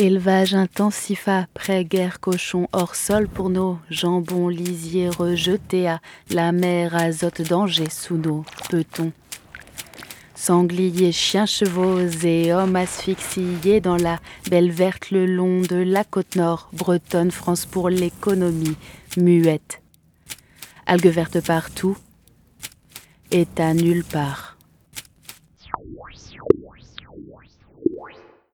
Élevage intensif après-guerre cochon hors sol pour nos jambons lisiers rejetés à la mer azote danger sous nos petons. Sangliers, chiens, chevaux et hommes asphyxiés dans la belle verte le long de la côte nord, bretonne France pour l'économie muette. Algues vertes partout et à nulle part.